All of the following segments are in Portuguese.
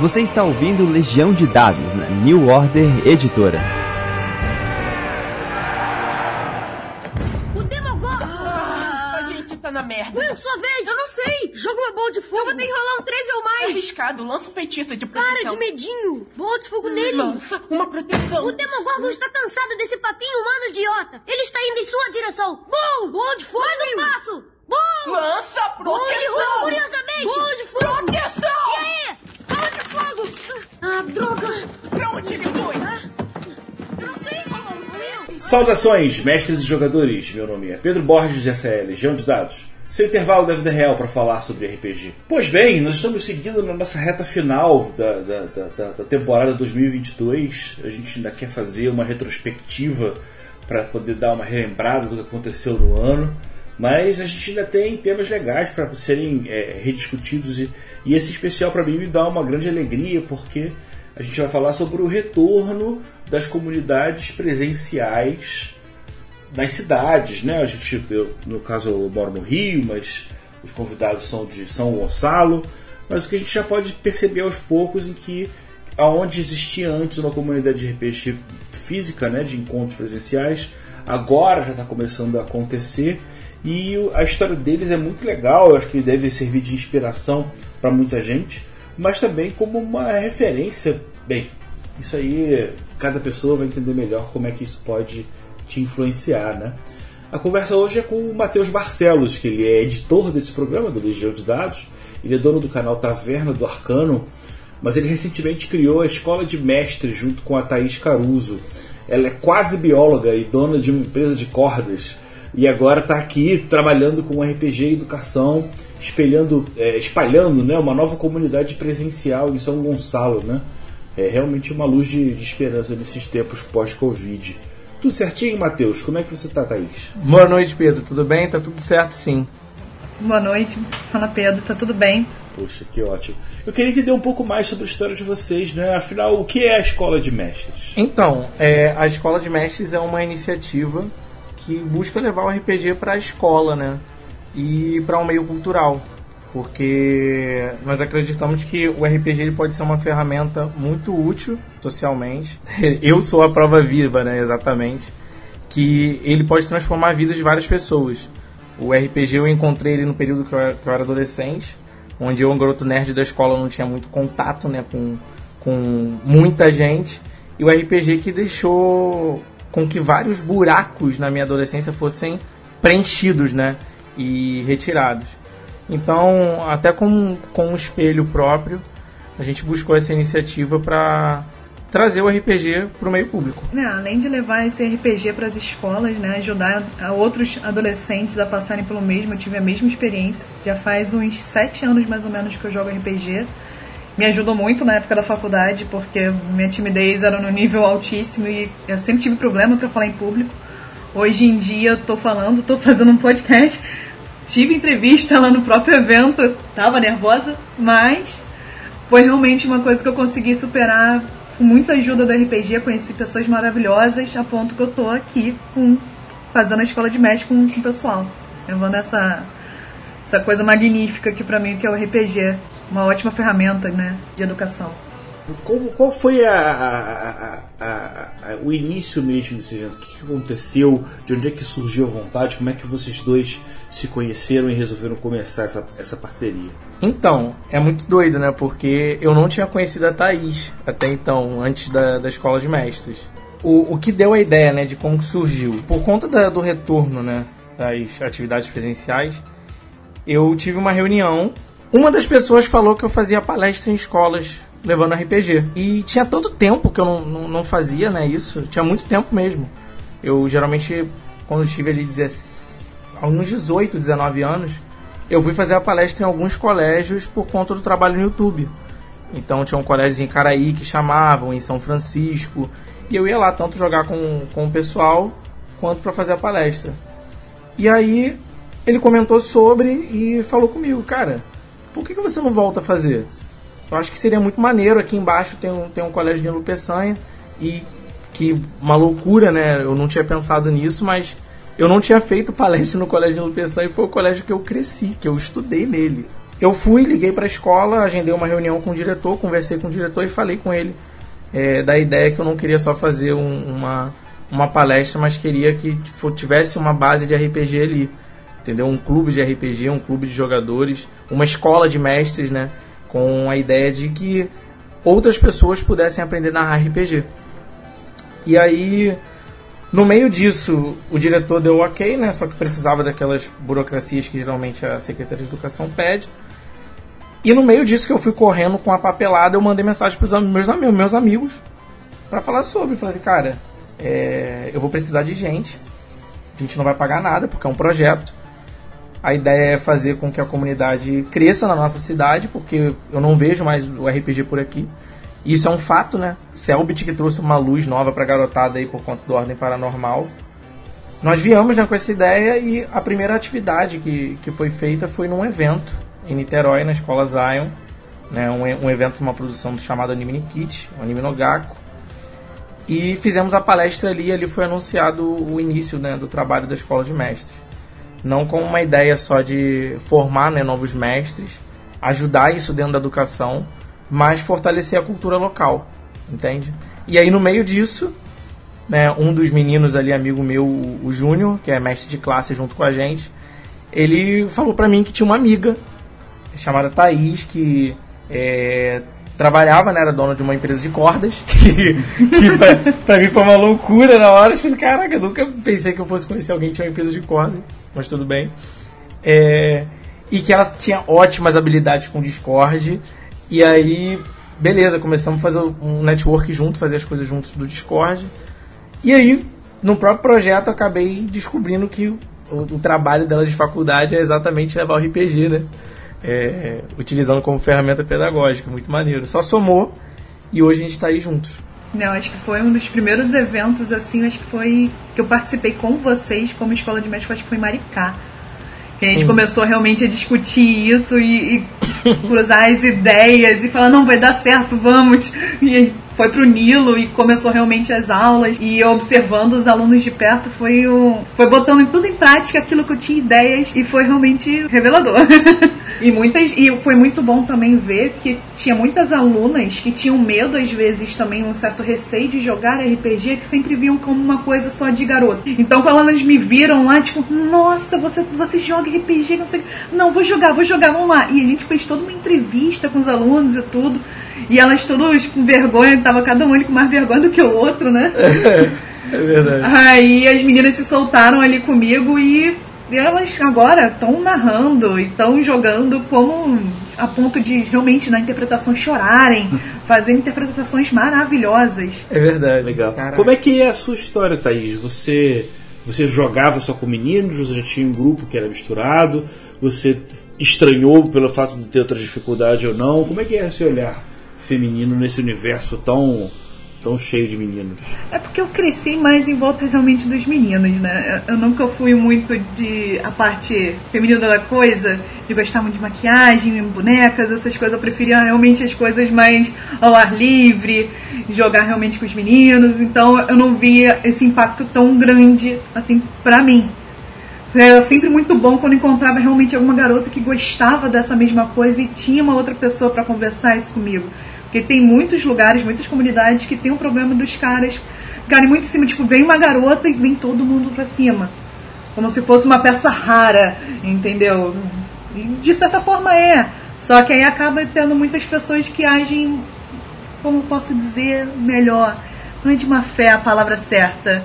Você está ouvindo Legião de Dados na New Order Editora. O Demogorgon! Ah, a gente tá na merda. Will, sua vez! Eu não sei! Joga uma bola de fogo! Eu vou ter que rolar um 13 ou É mais! arriscado, lança um feitiço de proteção. Para de medinho! Bola de fogo nele! Lança uma proteção. O Demogorgon está cansado desse papinho humano idiota! Ele está indo em sua direção! Bom! Bola de fogo! Mais um passo! Bom! Lança proteção. Saudações, mestres e jogadores. Meu nome é Pedro Borges essa é a Legião de Dados. Seu intervalo da vida real para falar sobre RPG. Pois bem, nós estamos seguindo na nossa reta final da, da, da, da- da temporada 2022. A gente ainda quer fazer uma retrospectiva para poder dar uma relembrada do que aconteceu no ano. Mas a gente ainda tem temas legais para serem é, rediscutidos e, e esse especial para mim me dá uma grande alegria porque a gente vai falar sobre o retorno das comunidades presenciais nas cidades, né? A gente, eu, no caso, eu moro no Rio, mas os convidados são de São Gonçalo. Mas o que a gente já pode perceber aos poucos em que aonde existia antes uma comunidade de RPG física, né, de encontros presenciais, agora já está começando a acontecer e a história deles é muito legal. Eu acho que deve servir de inspiração para muita gente, mas também como uma referência. Bem, isso aí cada pessoa vai entender melhor como é que isso pode te influenciar, né? A conversa hoje é com o Matheus Barcelos, que ele é editor desse programa do Legião de Dados, ele é dono do canal Taverna do Arcano, mas ele recentemente criou a Escola de Mestres junto com a Thaís Caruso. Ela é quase bióloga e dona de uma empresa de cordas. E agora está aqui trabalhando com RPG e educação, espelhando, é, espalhando né, uma nova comunidade presencial em São Gonçalo. Né? É realmente uma luz de, de esperança nesses tempos pós-Covid. Tudo certinho, Matheus? Como é que você tá, Thaís? Boa noite, Pedro. Tudo bem? Tá tudo certo, sim. Boa noite, fala Pedro, tá tudo bem? Poxa, que ótimo. Eu queria entender um pouco mais sobre a história de vocês, né? Afinal, o que é a Escola de Mestres? Então, é, a Escola de Mestres é uma iniciativa que busca levar o RPG para a escola, né? E para um meio cultural. Porque nós acreditamos que o RPG ele pode ser uma ferramenta muito útil socialmente. Eu sou a prova viva, né? Exatamente. Que ele pode transformar a vida de várias pessoas. O RPG eu encontrei ele no período que eu era, que eu era adolescente, onde eu, um garoto nerd da escola, não tinha muito contato né, com, com muita gente. E o RPG que deixou com que vários buracos na minha adolescência fossem preenchidos né, e retirados. Então, até com, com um espelho próprio, a gente buscou essa iniciativa para trazer o RPG para o meio público. Né, além de levar esse RPG para as escolas, né, ajudar a outros adolescentes a passarem pelo mesmo, eu tive a mesma experiência. Já faz uns sete anos mais ou menos que eu jogo RPG. Me ajudou muito na época da faculdade, porque minha timidez era no nível altíssimo e eu sempre tive problema para falar em público. Hoje em dia eu tô falando, tô fazendo um podcast, tive entrevista lá no próprio evento, tava nervosa, mas foi realmente uma coisa que eu consegui superar com muita ajuda do RPG, conheci pessoas maravilhosas, a ponto que eu tô aqui com, fazendo a escola de mestre com, com o pessoal, levando essa, essa coisa magnífica que pra mim que é o RPG, uma ótima ferramenta né, de educação. Como, qual foi a, a- a- a- o início mesmo desse evento? O que, que aconteceu? De onde é que surgiu a vontade? Como é que vocês dois se conheceram e resolveram começar essa, essa parceria? Então, é muito doido, né? Porque eu não tinha conhecido a Thaís até então, antes da, da escola de mestres. O, o que deu a ideia, né, de como que surgiu? Por conta da- do retorno, né, das atividades presenciais, eu tive uma reunião. Uma das pessoas falou que eu fazia palestra em escolas levando RPG. E tinha tanto tempo que eu não, não, não fazia, né, isso. Tinha muito tempo mesmo. Eu geralmente, quando tive ali 16, uns 18, 19 anos, eu fui fazer a palestra em alguns colégios por conta do trabalho no YouTube. Então tinha um colégio em Caraí que chamavam, em São Francisco. E eu ia lá tanto jogar com, com o pessoal quanto para fazer a palestra. E aí ele comentou sobre e falou comigo, cara, por que, que você não volta a fazer? Eu acho que seria muito maneiro. Aqui embaixo tem um, tem um colégio de Lu Peçanha e que uma loucura, né? Eu não tinha pensado nisso, mas eu não tinha feito palestra no colégio de Lu Peçanha e foi o colégio que eu cresci, que eu estudei nele. eu fui, liguei para a escola, agendei uma reunião com o diretor, conversei com o diretor e falei com ele é, da ideia que eu não queria só fazer um, uma, uma palestra, mas queria que tivesse uma base de RPG ali. Entendeu? Um clube de RPG, um clube de jogadores, uma escola de mestres, né? Com a ideia de que outras pessoas pudessem aprender a narrar RPG. E aí, no meio disso, o diretor deu ok, né? Só que precisava daquelas burocracias que geralmente a Secretaria de Educação pede. E no meio disso que eu fui correndo com a papelada, eu mandei mensagem para os meus, meus amigos para falar sobre. Falei assim, cara, é, eu vou precisar de gente. A gente não vai pagar nada porque é um projeto. A ideia é fazer com que a comunidade cresça na nossa cidade, porque eu não vejo mais o RPG por aqui. Isso é um fato, né? Selbit que trouxe uma luz nova pra garotada aí por conta do Ordem Paranormal. Nós viemos né, com essa ideia e a primeira atividade que, que foi feita foi num evento em Niterói, na Escola Zion. Né, um, um evento, uma produção chamada Anime Kit, o Anime Nogako. E fizemos a palestra ali ali foi anunciado o início né, do trabalho da Escola de Mestres. Não com uma ideia só de formar né, novos mestres, ajudar isso dentro da educação, mas fortalecer a cultura local, entende? E aí no meio disso, né, um dos meninos ali, amigo meu, o Júnior, que é mestre de classe junto com a gente, ele falou para mim que tinha uma amiga chamada Thaís, que é, trabalhava, né, era dona de uma empresa de cordas, que, que pra, pra, mim foi uma loucura na hora. Eu falei, caraca, eu nunca pensei que eu fosse conhecer alguém que tinha uma empresa de cordas, mas tudo bem. É, e que ela tinha ótimas habilidades com Discord. E aí, beleza, começamos a fazer um network junto, fazer as coisas juntos do Discord. E aí, no próprio projeto, eu acabei descobrindo que o, o trabalho dela de faculdade é exatamente levar o RPG, né? É, utilizando como ferramenta pedagógica. Muito maneiro. Só somou e hoje a gente está aí juntos. Não, acho que foi um dos primeiros eventos, assim, acho que foi que eu participei com vocês como escola de médico, acho que foi em Maricá. Que a gente Sim. começou realmente a discutir isso e, e cruzar as ideias e falar, não, vai dar certo, vamos. E foi pro Nilo e começou realmente as aulas e observando os alunos de perto foi o foi botando tudo em prática aquilo que eu tinha ideias e foi realmente revelador. e muitas e foi muito bom também ver que tinha muitas alunas que tinham medo às vezes também um certo receio de jogar RPG que sempre viam como uma coisa só de garoto. Então quando elas me viram lá tipo, nossa, você você joga RPG, não sei, não, vou jogar, vou jogar, vamos lá. E a gente fez toda uma entrevista com os alunos e tudo. E elas todas com vergonha, tava cada um ali com mais vergonha do que o outro, né? É, é verdade. Aí as meninas se soltaram ali comigo e elas agora estão narrando e estão jogando como a ponto de realmente na interpretação chorarem, fazer interpretações maravilhosas. É verdade. Legal. Caraca. Como é que é a sua história, Thaís? Você você jogava só com meninos? Você já tinha um grupo que era misturado? Você estranhou pelo fato de ter outra dificuldade ou não? Como é que é esse olhar feminino nesse universo tão tão cheio de meninos? É porque eu cresci mais em volta realmente dos meninos, né? Eu nunca fui muito de a parte feminina da coisa, de gostar muito de maquiagem, bonecas, essas coisas. Eu preferia realmente as coisas mais ao ar livre, jogar realmente com os meninos. Então eu não via esse impacto tão grande assim pra mim. Era sempre muito bom quando encontrava realmente alguma garota que gostava dessa mesma coisa e tinha uma outra pessoa para conversar isso comigo. Porque tem muitos lugares, muitas comunidades que tem o um problema dos caras ficarem muito em cima. Tipo, vem uma garota e vem todo mundo pra cima. Como se fosse uma peça rara, entendeu? E de certa forma é. Só que aí acaba tendo muitas pessoas que agem, como posso dizer, melhor. Não é de má fé a palavra certa.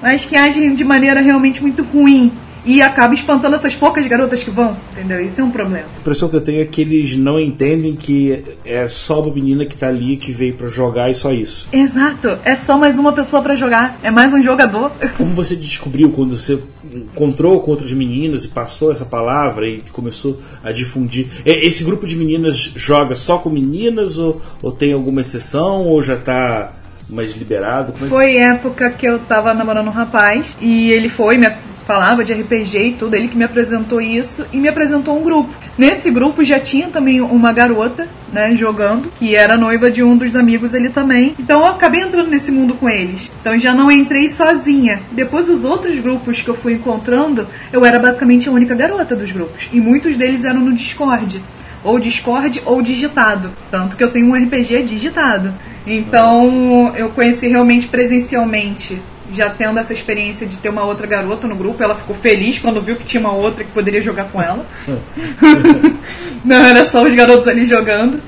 Mas que agem de maneira realmente muito ruim e acaba espantando essas poucas garotas que vão, entendeu? Isso é um problema. A impressão que eu tenho é que eles não entendem que é só uma menina que tá ali que veio para jogar e só isso. Exato, é só mais uma pessoa para jogar, é mais um jogador. Como você descobriu quando você encontrou com outros meninos e passou essa palavra e começou a difundir? Esse grupo de meninas joga só com meninas ou, ou tem alguma exceção ou já tá mais liberado? É foi época que eu tava namorando um rapaz e ele foi, me falava de RPG e tudo, ele que me apresentou isso e me apresentou um grupo. Nesse grupo já tinha também uma garota, né, jogando, que era noiva de um dos amigos ele também. Então eu acabei entrando nesse mundo com eles. Então já não entrei sozinha. Depois os outros grupos que eu fui encontrando, eu era basicamente a única garota dos grupos. E muitos deles eram no Discord ou Discord ou digitado. Tanto que eu tenho um RPG digitado. Então eu conheci realmente presencialmente, já tendo essa experiência de ter uma outra garota no grupo. Ela ficou feliz quando viu que tinha uma outra que poderia jogar com ela. Não era só os garotos ali jogando.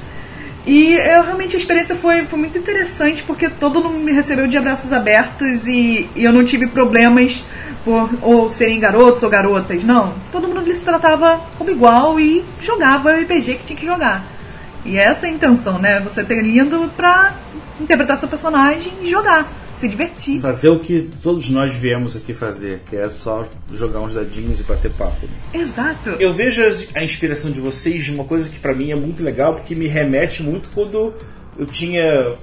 E eu, realmente a experiência foi, foi muito interessante porque todo mundo me recebeu de abraços abertos e, e eu não tive problemas por ou serem garotos ou garotas. Não, todo mundo se tratava como igual e jogava o RPG que tinha que jogar. E essa é a intenção, né? Você ter lindo pra interpretar seu personagem e jogar, se divertir. Fazer o que todos nós viemos aqui fazer, que é só jogar uns dadinhos e bater papo. Exato. Eu vejo a inspiração de vocês de uma coisa que pra mim é muito legal, porque me remete muito quando eu tinha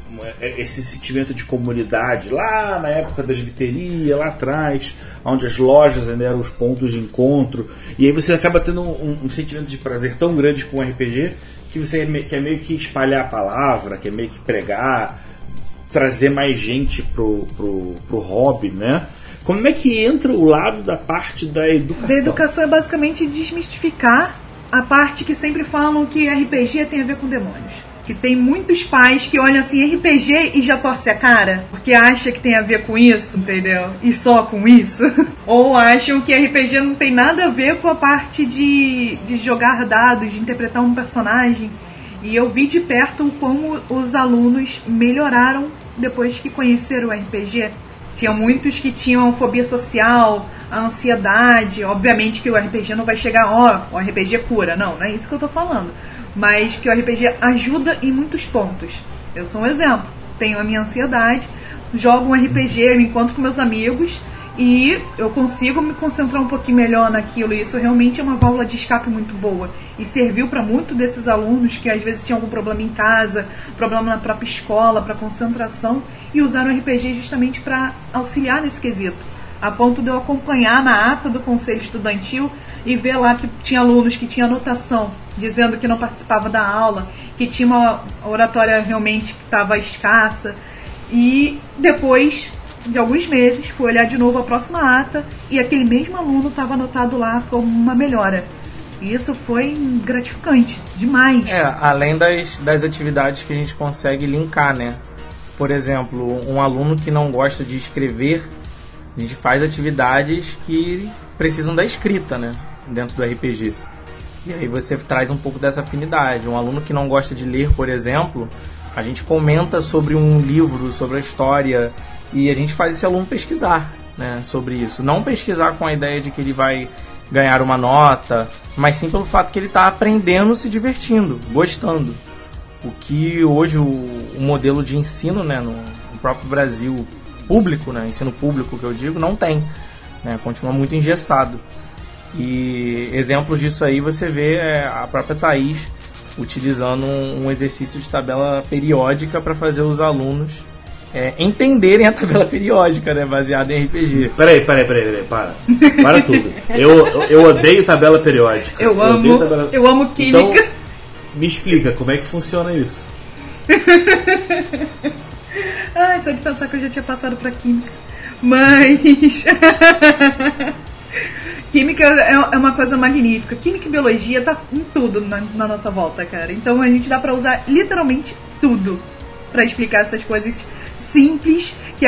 esse sentimento de comunidade lá na época das literias, lá atrás, onde as lojas ainda eram os pontos de encontro. E aí você acaba tendo um, um sentimento de prazer tão grande com o RPG que você quer meio que espalhar a palavra, quer meio que pregar, trazer mais gente pro, pro, pro hobby, né? Como é que entra o lado da parte da educação? Da educação é basicamente desmistificar a parte que sempre falam que RPG tem a ver com demônios. Que tem muitos pais que olham assim RPG e já torce a cara, porque acha que tem a ver com isso, entendeu? E só com isso. Ou acham que RPG não tem nada a ver com a parte de, de jogar dados, de interpretar um personagem. E eu vi de perto como os alunos melhoraram depois que conheceram o RPG. Tinha muitos que tinham fobia social, a ansiedade. Obviamente que o RPG não vai chegar, ó, oh, o RPG cura. Não, não é isso que eu tô falando mas que o RPG ajuda em muitos pontos. Eu sou um exemplo. Tenho a minha ansiedade, jogo um RPG, me encontro com meus amigos e eu consigo me concentrar um pouquinho melhor naquilo. E isso realmente é uma válvula de escape muito boa. E serviu para muitos desses alunos que às vezes tinham algum problema em casa, problema na própria escola, para concentração, e usaram o RPG justamente para auxiliar nesse quesito. A ponto de eu acompanhar na ata do conselho estudantil e ver lá que tinha alunos que tinham anotação dizendo que não participava da aula, que tinha uma oratória realmente que estava escassa. E depois de alguns meses fui olhar de novo a próxima ata e aquele mesmo aluno estava anotado lá como uma melhora. E isso foi gratificante demais. É, além das, das atividades que a gente consegue linkar, né? Por exemplo, um aluno que não gosta de escrever, a gente faz atividades que precisam da escrita, né? Dentro do RPG. E aí você traz um pouco dessa afinidade. Um aluno que não gosta de ler, por exemplo, a gente comenta sobre um livro, sobre a história, e a gente faz esse aluno pesquisar né, sobre isso. Não pesquisar com a ideia de que ele vai ganhar uma nota, mas sim pelo fato que ele está aprendendo, se divertindo, gostando. O que hoje o, o modelo de ensino né, no, no, próprio Brasil público, né, ensino público que eu digo, não tem. Né, continua muito engessado. E exemplos disso aí você vê é, a própria Thaís utilizando um, um exercício de tabela periódica para fazer os alunos é, entenderem a tabela periódica, né? Baseada em RPG. Peraí, peraí, peraí, peraí, para. Para tudo. Eu, eu odeio tabela periódica. Eu, eu amo. Tabela... Eu amo química. Então, me explica como é que funciona isso. Ai, só de pensar que eu já tinha passado para química. Mas. Química é, é uma coisa magnífica. Química e biologia tá em tudo na, na nossa volta, cara. Então a gente dá para usar literalmente tudo para explicar essas coisas simples que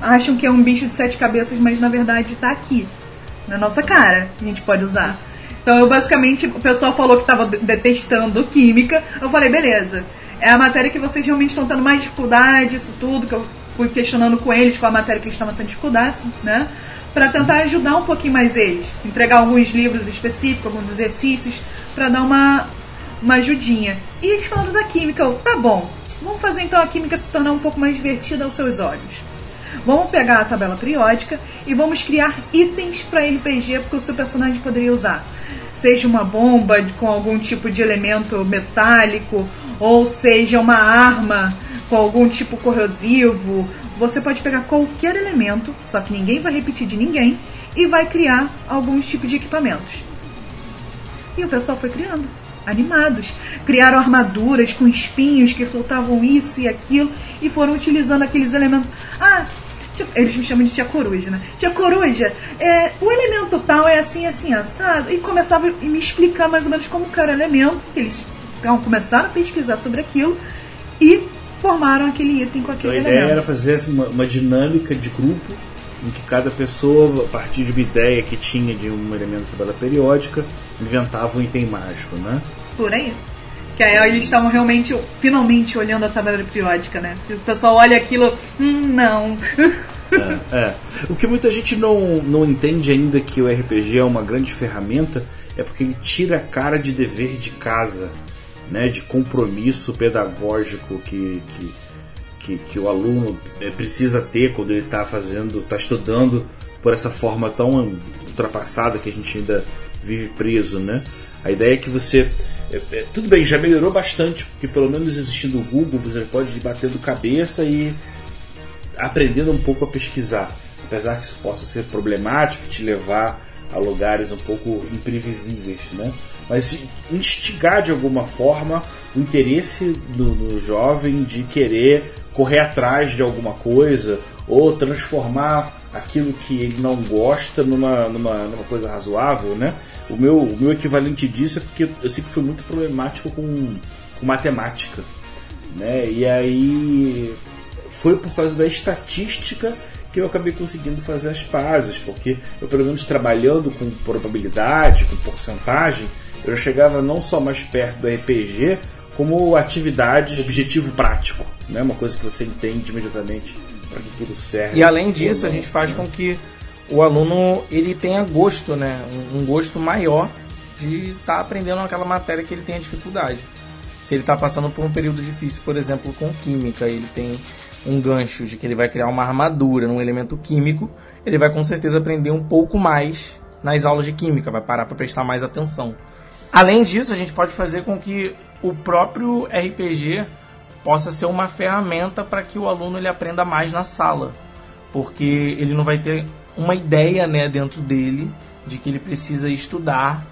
acham que é um bicho de sete cabeças, mas na verdade tá aqui, na nossa cara. A gente pode usar. Então eu basicamente, o pessoal falou que tava detestando química. Eu falei, beleza. É a matéria que vocês realmente estão tendo mais dificuldade, isso tudo, que eu fui questionando com eles qual a matéria que eles estavam tendo dificuldade, né? para tentar ajudar um pouquinho mais eles, entregar alguns livros específicos, alguns exercícios para dar uma uma ajudinha. E eles falando da química, eu, tá bom, vamos fazer então a química se tornar um pouco mais divertida aos seus olhos. Vamos pegar a tabela periódica e vamos criar itens para RPG que o seu personagem poderia usar. Seja uma bomba com algum tipo de elemento metálico, ou seja uma arma com algum tipo corrosivo, você pode pegar qualquer elemento, só que ninguém vai repetir de ninguém, e vai criar alguns tipos de equipamentos. E o pessoal foi criando, animados. Criaram armaduras com espinhos que soltavam isso e aquilo e foram utilizando aqueles elementos. Ah, tipo, eles me chamam de tia coruja, né? Tia coruja, é, o elemento tal é assim, assim, assado. E começava a me explicar mais ou menos como que era o elemento. Eles então, começaram a pesquisar sobre aquilo e formaram aquele item com aquele Então a ideia elemento. era fazer assim, uma, uma dinâmica de grupo em que cada pessoa, a partir de uma ideia que tinha de um elemento da tabela periódica, inventava um item mágico, né? Por aí. Que aí eles estavam realmente, finalmente olhando a tabela periódica, né? O pessoal olha aquilo, hum, não. É, é. O que muita gente não, não entende ainda que o RPG é uma grande ferramenta é porque ele tira a cara de dever de casa, né? De compromisso pedagógico que, que, que, que o aluno eh, precisa ter quando ele está fazendo, está estudando por essa forma tão ultrapassada que a gente ainda vive preso, né? A ideia é que você é, é, tudo bem, já melhorou bastante, porque pelo menos existindo o Google, você pode ir batendo cabeça e aprendendo um pouco a pesquisar. Apesar que isso possa ser problemático, te levar a lugares um pouco imprevisíveis, né? Mas instigar de alguma forma o interesse do, do jovem de querer correr atrás de alguma coisa ou transformar aquilo que ele não gosta numa, numa, numa coisa razoável, né? O meu, o meu equivalente disso é porque eu sempre fui muito problemático com, com matemática, né? E aí foi por causa da estatística que eu acabei conseguindo fazer as pazes, porque eu pelo menos trabalhando com probabilidade, com porcentagem, eu chegava não só mais perto do RPG, como atividade, objetivo prático, né? Uma coisa que você entende imediatamente para que aquilo serve. E além disso, ou a gente faz né? com que o aluno ele tenha gosto, né? Um, gosto maior de estar aprendendo aquela matéria que ele tem dificuldade. Se ele está passando por um período difícil, por exemplo, com química, ele tem um gancho de que ele vai criar uma armadura num elemento químico, ele vai com certeza aprender um pouco mais nas aulas de química, vai parar para prestar mais atenção. Além disso, a gente pode fazer com que o próprio RPG possa ser uma ferramenta para que o aluno ele aprenda mais na sala, porque ele não vai ter uma ideia né, dentro dele de que ele precisa estudar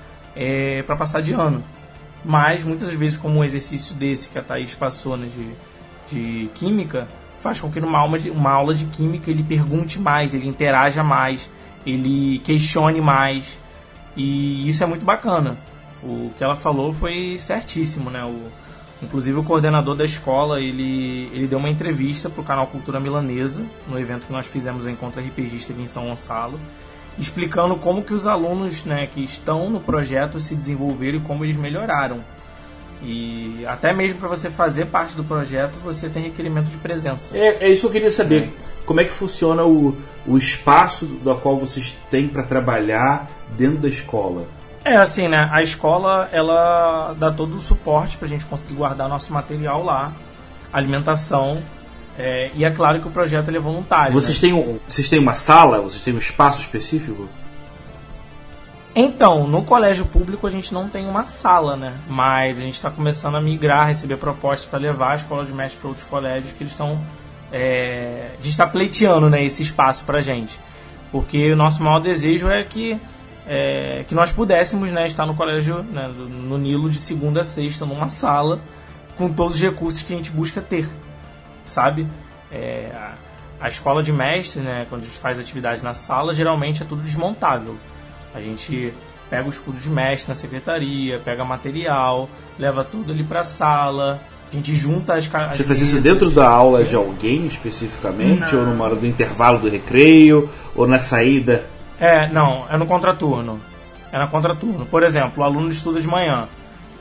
para passar de ano. Mas muitas vezes, como um exercício desse que a Thaís passou né, de, de química, faz com que numa aula, de, uma aula de química ele pergunte mais, ele interaja mais, ele questione mais. E isso é muito bacana. O que ela falou foi certíssimo, né? O, inclusive o coordenador da escola, ele, ele deu uma entrevista para o canal Cultura Milanesa, no evento que nós fizemos o Encontro RPGista aqui em São Gonçalo, explicando como que os alunos né, que estão no projeto se desenvolveram e como eles melhoraram. E até mesmo para você fazer parte do projeto, você tem requerimento de presença. É, é isso que eu queria saber. Como é que funciona o, o espaço da qual vocês têm para trabalhar dentro da escola? É assim, né? A escola ela dá todo o suporte para a gente conseguir guardar nosso material lá, alimentação. é, e é claro que o projeto é voluntário. Vocês né? têm, um, vocês têm uma sala? Vocês têm um espaço específico? Então, no colégio público a gente não tem uma sala, né? Mas a gente está começando a migrar, receber propostas para levar a escola de mestre para outros colégios que eles estão. É... A gente está pleiteando né, esse espaço para gente. Porque o nosso maior desejo é que, é, que nós pudéssemos né, estar no colégio, né, no Nilo, de segunda a sexta, numa sala, com todos os recursos que a gente busca ter, sabe? É, a, a escola de mestre, né, quando a gente faz atividade na sala, geralmente é tudo desmontável. A gente pega o escudo de mestre na secretaria, pega material, leva tudo ali pra sala, a gente junta as Você faz isso dentro da aula de alguém especificamente? Ou numa hora do intervalo do recreio? Ou na saída? É, não, é no contraturno. É na contraturno. Por exemplo, o aluno estuda de manhã.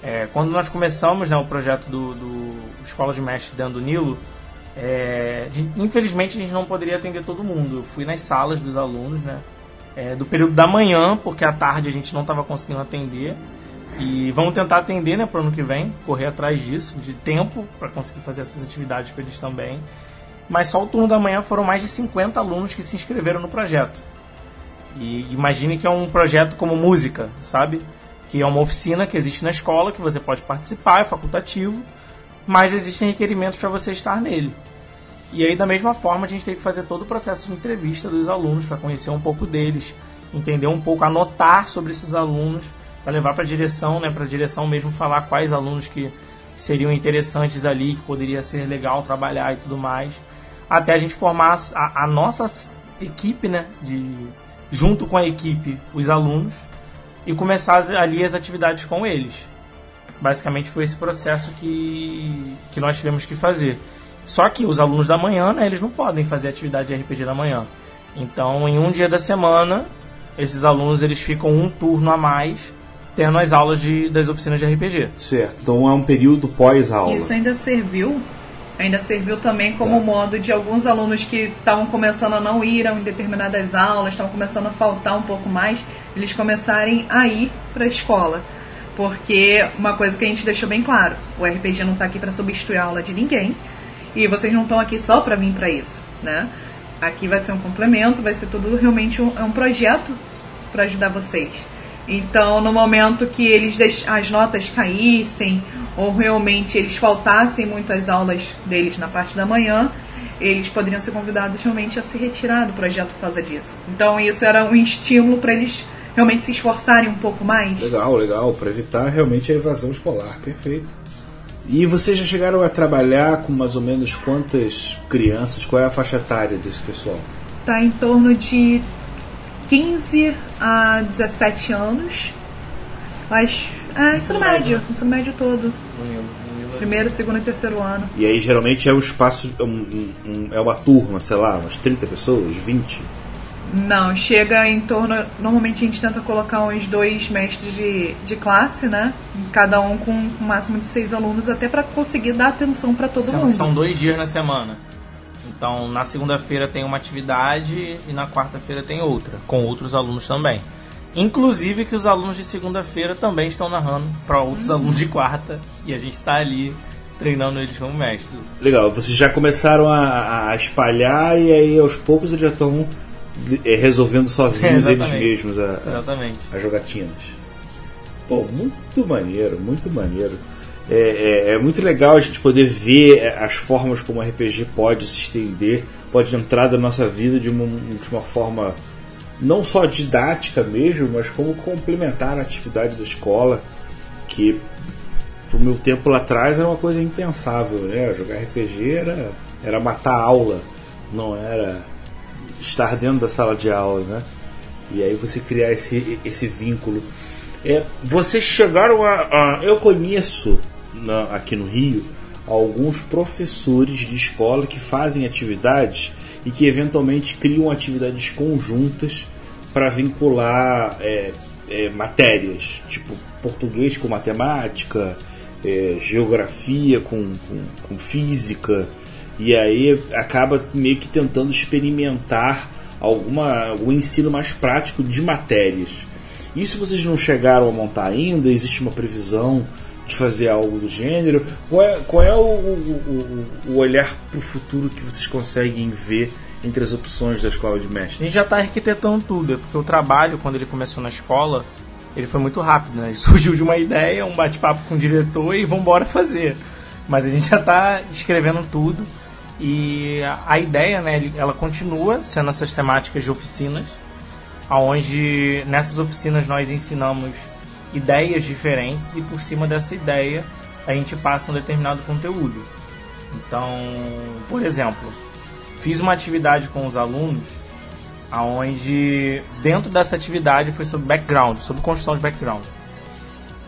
É, quando nós começamos né, o projeto do, do Escola de Mestre dentro do Nilo, é, infelizmente a gente não poderia atender todo mundo. Eu fui nas salas dos alunos, né? é, do período da manhã, porque à tarde a gente não estava conseguindo atender. E vamos tentar atender né, para o ano que vem, correr atrás disso, de tempo, para conseguir fazer essas atividades para eles também. Mas só o turno da manhã foram mais de 50 alunos que se inscreveram no projeto. E imagine que é um projeto como música, sabe? Que é uma oficina que existe na escola, que você pode participar, é facultativo, mas existem requerimentos para você estar nele. E aí, da mesma forma, a gente tem que fazer todo o processo de entrevista dos alunos para conhecer um pouco deles entender um pouco, anotar sobre esses alunos para levar para a direção, né, para a direção mesmo falar quais alunos que seriam interessantes ali, que poderia ser legal trabalhar e tudo mais, até a gente formar a, a nossa equipe, né, de junto com a equipe, os alunos e começar ali as atividades com eles. Basicamente foi esse processo que, que nós tivemos que fazer. Só que os alunos da manhã, né, eles não podem fazer atividade de RPG da manhã. Então, em um dia da semana, esses alunos eles ficam um turno a mais tendo as aulas de, das oficinas de RPG. Certo. Então é um período pós-aula. Isso ainda serviu, ainda serviu também como modo de alguns alunos que estavam começando a não ir em determinadas aulas, estavam começando a faltar um pouco mais, eles começarem a ir para a escola. Porque uma coisa que a gente deixou bem claro, o RPG não está aqui para substituir a aula de ninguém, e vocês não estão aqui só para vir para isso, né? Aqui vai ser um complemento, vai ser tudo realmente um, é um projeto para ajudar vocês. Então, no momento que eles deix- as notas caíssem ou realmente eles faltassem muito às aulas deles na parte da manhã, eles poderiam ser convidados realmente a se retirar do projeto por causa disso. Então, isso era um estímulo para eles realmente se esforçarem um pouco mais. Legal, legal, para evitar realmente a evasão escolar, perfeito. E vocês já chegaram a trabalhar com mais ou menos quantas crianças? Qual é a faixa etária desse pessoal? Tá em torno de 15 a 17 anos. Mas, é, ensino médio, ensino médio todo. Primeiro, segundo e terceiro ano. E aí geralmente é um espaço, é, um- um- um- é uma turma, sei lá, umas 30 pessoas, 20. Não, chega em torno. Normalmente a gente tenta colocar uns dois mestres de, de classe, né? Cada um com um máximo de seis alunos, até para conseguir dar atenção para todo São, mundo. são dois dias na semana. Então, na segunda-feira tem uma atividade e na quarta-feira tem outra, com outros alunos também. Inclusive que os alunos de segunda-feira também estão narrando para outros alunos de quarta e a gente está ali treinando eles como mestre. Legal, vocês já começaram a, a espalhar e aí aos poucos eles já estão eh, resolvendo sozinhos É, eles mesmos a, a- as jogatinas. Pô, muito maneiro, muito maneiro. É, é- é muito legal a gente poder ver é, as formas como o RPG pode se estender, pode entrar da nossa vida de uma, de uma forma não só didática mesmo, mas como complementar a atividade da escola, que pro meu tempo lá atrás era uma coisa impensável, né? Jogar RPG era, era matar aula, não era estar dentro da sala de aula, né? E aí você criar esse, esse vínculo. É, vocês chegaram a, a- Eu conheço na- aqui no Rio alguns professores de escola que fazem atividades e que eventualmente criam atividades conjuntas para vincular é, é, matérias, tipo português com matemática, é, geografia com, com, com física, e aí acaba meio que tentando experimentar alguma, algum ensino mais prático de matérias. Isso vocês não chegaram a montar ainda? Existe uma previsão de fazer algo do gênero? Qual é, qual é o, o, o- olhar para o futuro que vocês conseguem ver entre as opções da escola de A gente já está arquitetando tudo, é porque o trabalho, quando ele começou na escola, ele foi muito rápido, né? Surgiu de uma ideia, um bate-papo com o diretor e vamos embora fazer. Mas a gente já está escrevendo tudo e a- ideia, né, ela continua sendo essas temáticas de oficinas, aonde nessas oficinas nós ensinamos ideias diferentes e por cima dessa ideia a gente passa um determinado conteúdo. Então, por exemplo, fiz uma atividade com os alunos aonde dentro dessa atividade foi sobre background, sobre construção de background.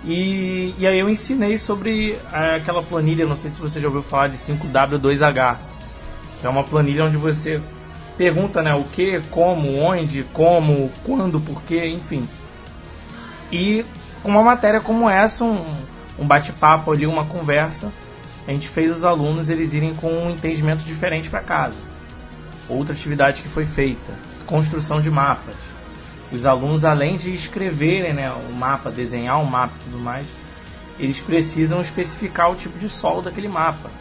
E, e aí eu ensinei sobre eh, aquela planilha, não sei se você já ouviu falar de 5W2H, que é uma planilha onde você pergunta né, o que, como, onde, como, quando, porquê, enfim. E com uma matéria como essa, um, um bate-papo ali, uma conversa, a gente fez os alunos eles irem com um entendimento diferente para casa. Outra atividade que foi feita, construção de mapas. Os alunos, além de escreverem né, o mapa, desenhar o mapa e tudo mais, eles precisam especificar o tipo de solo daquele mapa.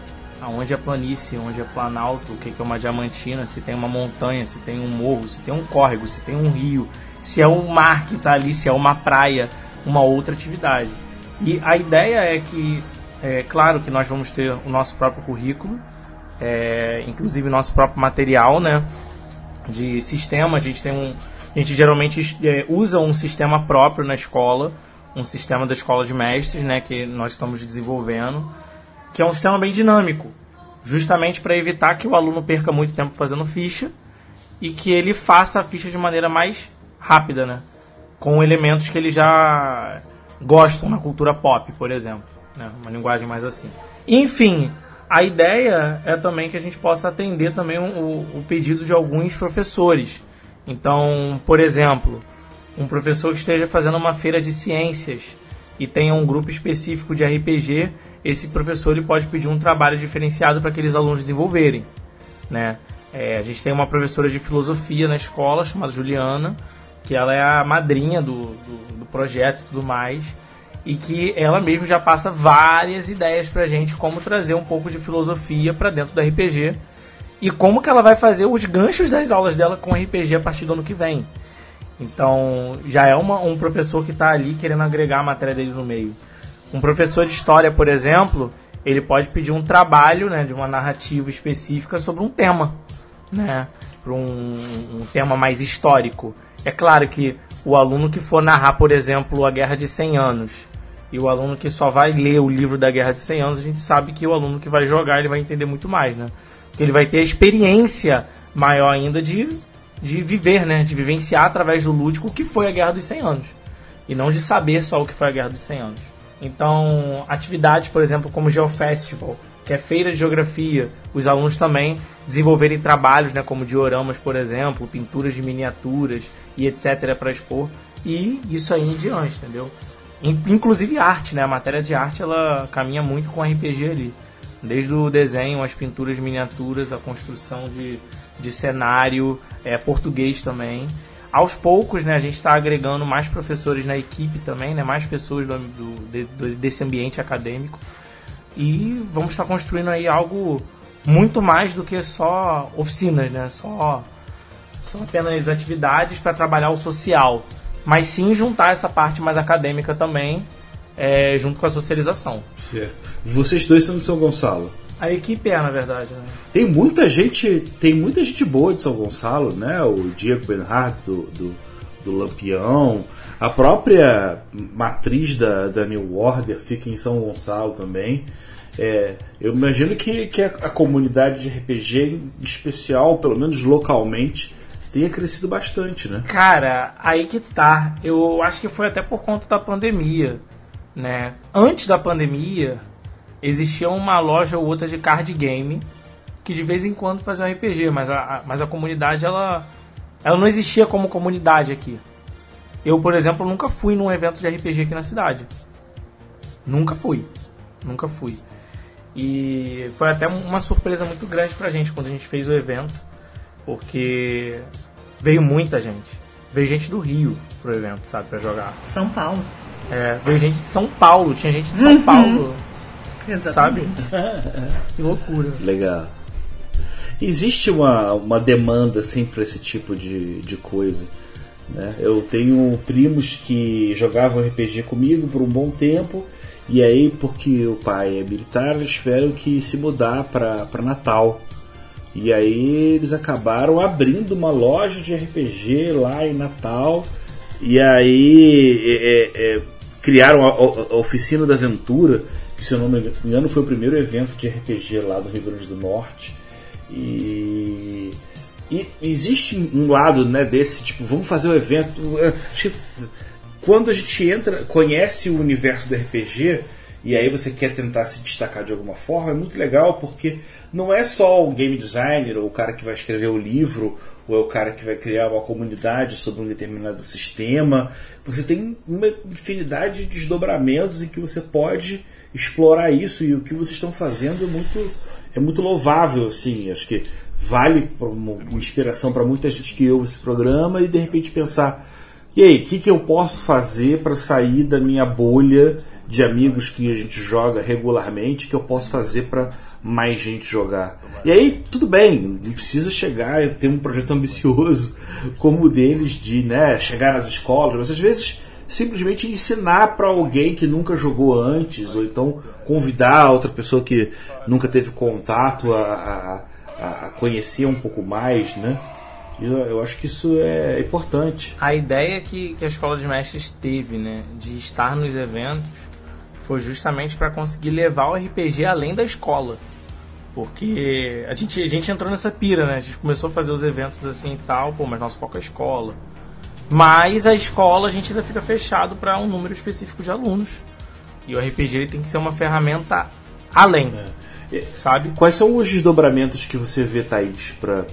Aonde é planície, onde é planalto, o que é uma diamantina, se tem uma montanha, se tem um morro, se tem um córrego, se tem um rio, se é o mar que está ali, se é uma praia, uma outra atividade. E a ideia é que, é claro que nós vamos ter o nosso próprio currículo, é, inclusive nosso próprio material, né? De sistema, a gente tem um, A gente geralmente é, usa um sistema próprio na escola, um sistema da escola de mestres, né, que nós estamos desenvolvendo, que é um sistema bem dinâmico, justamente para evitar que o aluno perca muito tempo fazendo ficha e que ele faça a ficha de maneira mais rápida, né, com elementos que ele já gostam na cultura pop, por exemplo, né, uma linguagem mais assim. Enfim, a ideia é também que a gente possa atender também o, o pedido de alguns professores. Então, por exemplo, um professor que esteja fazendo uma feira de ciências e tenha um grupo específico de RPG, esse professor ele pode pedir um trabalho diferenciado para aqueles alunos desenvolverem. Né? É, a gente tem uma professora de filosofia na escola chamada Juliana, que ela é a madrinha do, do, do projeto e tudo mais, e que ela mesma já passa várias ideias para a gente como trazer um pouco de filosofia para dentro do RPG e como que ela vai fazer os ganchos das aulas dela com RPG a partir do ano que vem. Então, já é uma, um professor que está ali querendo agregar a matéria dele no meio. Um professor de história, por exemplo, ele pode pedir um trabalho né, de uma narrativa específica sobre um tema, né, para um, um tema mais histórico. É claro que o aluno que for narrar, por exemplo, a Guerra de 100 Anos, e o aluno que só vai ler o livro da Guerra de 100 Anos, a gente sabe que o aluno que vai jogar ele vai entender muito mais, né? Porque ele vai ter a experiência maior ainda de de viver, né? De vivenciar através do lúdico o que foi a Guerra dos 100 Anos. E não de saber só o que foi a Guerra dos 100 Anos. Então, atividades, por exemplo, como o Geofestival, que é feira de geografia, os alunos também desenvolverem trabalhos, né, como dioramas, por exemplo, pinturas de miniaturas e etc. para expor. E isso aí em diante, entendeu? Inclusive arte, né? A matéria de arte ela caminha muito com RPG ali. Desde o desenho, as pinturas miniaturas, a construção de, de cenário, é, português também. Aos poucos, né, a gente está agregando mais professores na equipe também, né, mais pessoas do, do, do, desse ambiente acadêmico. E vamos estar construindo aí algo muito mais do que só oficinas, né, só, só apenas atividades para trabalhar o social. Mas sim juntar essa parte mais acadêmica também, é, junto com a socialização. Certo. Vocês dois são de São Gonçalo. A equipe é, na verdade. Né? Tem muita gente, tem muita gente boa de São Gonçalo, né? O Diego Benhart do, do, do Lampião, a própria matriz da, da New Order fica em São Gonçalo também. É, eu imagino que, que a, a, comunidade de RPG, em especial, pelo menos localmente, tenha crescido bastante, né? Cara, aí que tá. Eu acho que foi até por conta da pandemia, né? Antes da pandemia, existia uma loja ou outra de card game que de vez em quando fazia um RPG, mas a, mas a comunidade ela, ela não existia como comunidade aqui. Eu, por exemplo, nunca fui num evento de RPG aqui na cidade. Nunca fui. Nunca fui. E foi até uma surpresa muito grande pra gente quando a gente fez o evento, porque veio muita gente. Veio gente do Rio pro evento, sabe, pra jogar. São Paulo. É, veio gente de São Paulo, tinha gente de São Uhum. Paulo, Exatamente. sabe? que loucura. Legal. Existe uma, uma demanda assim para esse tipo de, de coisa. Né? Eu tenho primos que jogavam RPG comigo por um bom tempo e aí porque o pai é militar eles tiveram que se mudar para Natal e aí eles acabaram abrindo uma loja de RPG lá em Natal e aí é, é, é, criaram a, a- oficina da aventura que se eu não me engano foi o primeiro evento de RPG lá do Rio Grande do Norte e, e existe um lado né, desse, tipo, vamos fazer o evento. é, tipo, quando a gente entra, conhece o universo do RPG, e aí você quer tentar se destacar de alguma forma, é muito legal porque não é só o game designer ou o cara que vai escrever o livro ou é o cara que vai criar uma comunidade sobre um determinado sistema. Você tem uma infinidade de desdobramentos em que você pode explorar isso e o que vocês estão fazendo é muito é muito louvável assim. Acho que vale uma inspiração para muita gente que ouve esse programa e de repente pensar e aí, o que, que eu posso fazer para sair da minha bolha de amigos que a gente joga regularmente? que eu posso fazer para mais gente jogar? E aí, tudo bem, não precisa chegar ter um projeto ambicioso como o deles de né, chegar nas escolas, mas às vezes simplesmente ensinar para alguém que nunca jogou antes, ou então convidar outra pessoa que nunca teve contato a, a- a conhecer um pouco mais, né? Eu, eu acho que isso é importante. A ideia que, que a Escola de Mestres teve, né, de estar nos eventos, foi justamente para conseguir levar o RPG além da escola. Porque a gente, a gente entrou nessa pira, né? A gente começou a fazer os eventos assim e tal, pô, mas nosso foco é a escola. Mas a escola a gente ainda fica fechado para um número específico de alunos. E o RPG ele tem que ser uma ferramenta além, É. sabe? Quais são os desdobramentos que você vê, Thaís, para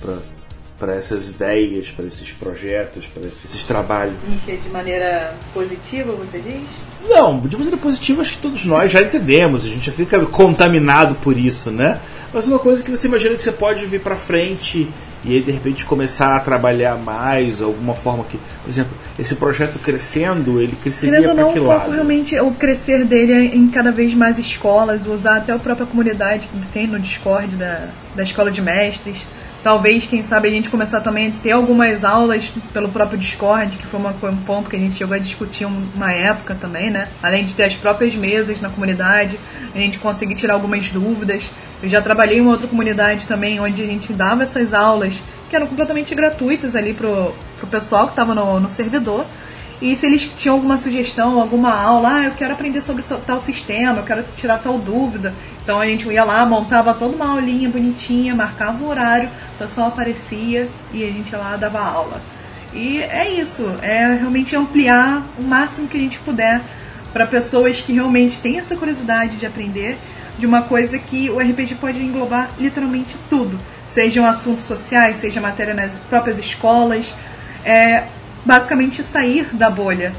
essas ideias, para esses projetos, para esses, esses trabalhos? Que de maneira positiva, você diz? Não, de maneira positiva, acho que todos nós já entendemos, a gente já fica contaminado por isso, né? Mas uma coisa que você imagina que você pode vir pra frente e aí de repente começar a trabalhar mais, alguma forma que, por exemplo, esse projeto crescendo, ele cresceria para que lado? realmente é o crescer dele é em cada vez mais escolas, usar até a própria comunidade que tem no Discord da, da escola de mestres. Talvez, quem sabe, a gente começar também a ter algumas aulas pelo próprio Discord, que foi, uma, foi um ponto que a gente chegou a discutir um- uma época também, né? Além de ter as próprias mesas na comunidade, a gente conseguir tirar algumas dúvidas. Eu já trabalhei em uma outra comunidade também, onde a gente dava essas aulas, que eram completamente gratuitas ali pro, pro pessoal que estava no, no servidor. E se eles tinham alguma sugestão, alguma aula, ah, eu quero aprender sobre so- tal sistema, eu quero tirar tal dúvida. Então a gente ia lá, montava toda uma aulinha bonitinha, marcava o horário, o pessoal aparecia e a gente ia lá dava aula. E é isso, é realmente ampliar o máximo que a gente puder para pessoas que realmente têm essa curiosidade de aprender de uma coisa que o RPG pode englobar literalmente tudo. Sejam assuntos sociais, seja matéria nas próprias escolas. É basicamente sair da bolha.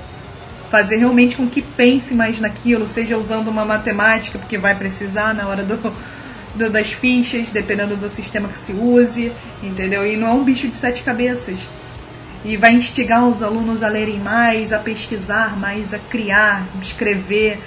Fazer realmente com que pense mais naquilo, seja usando uma matemática, porque vai precisar na hora do, do- das fichas, dependendo do sistema que se use, entendeu? E não é um bicho de sete cabeças e vai instigar os alunos a lerem mais, a pesquisar mais, a criar, escrever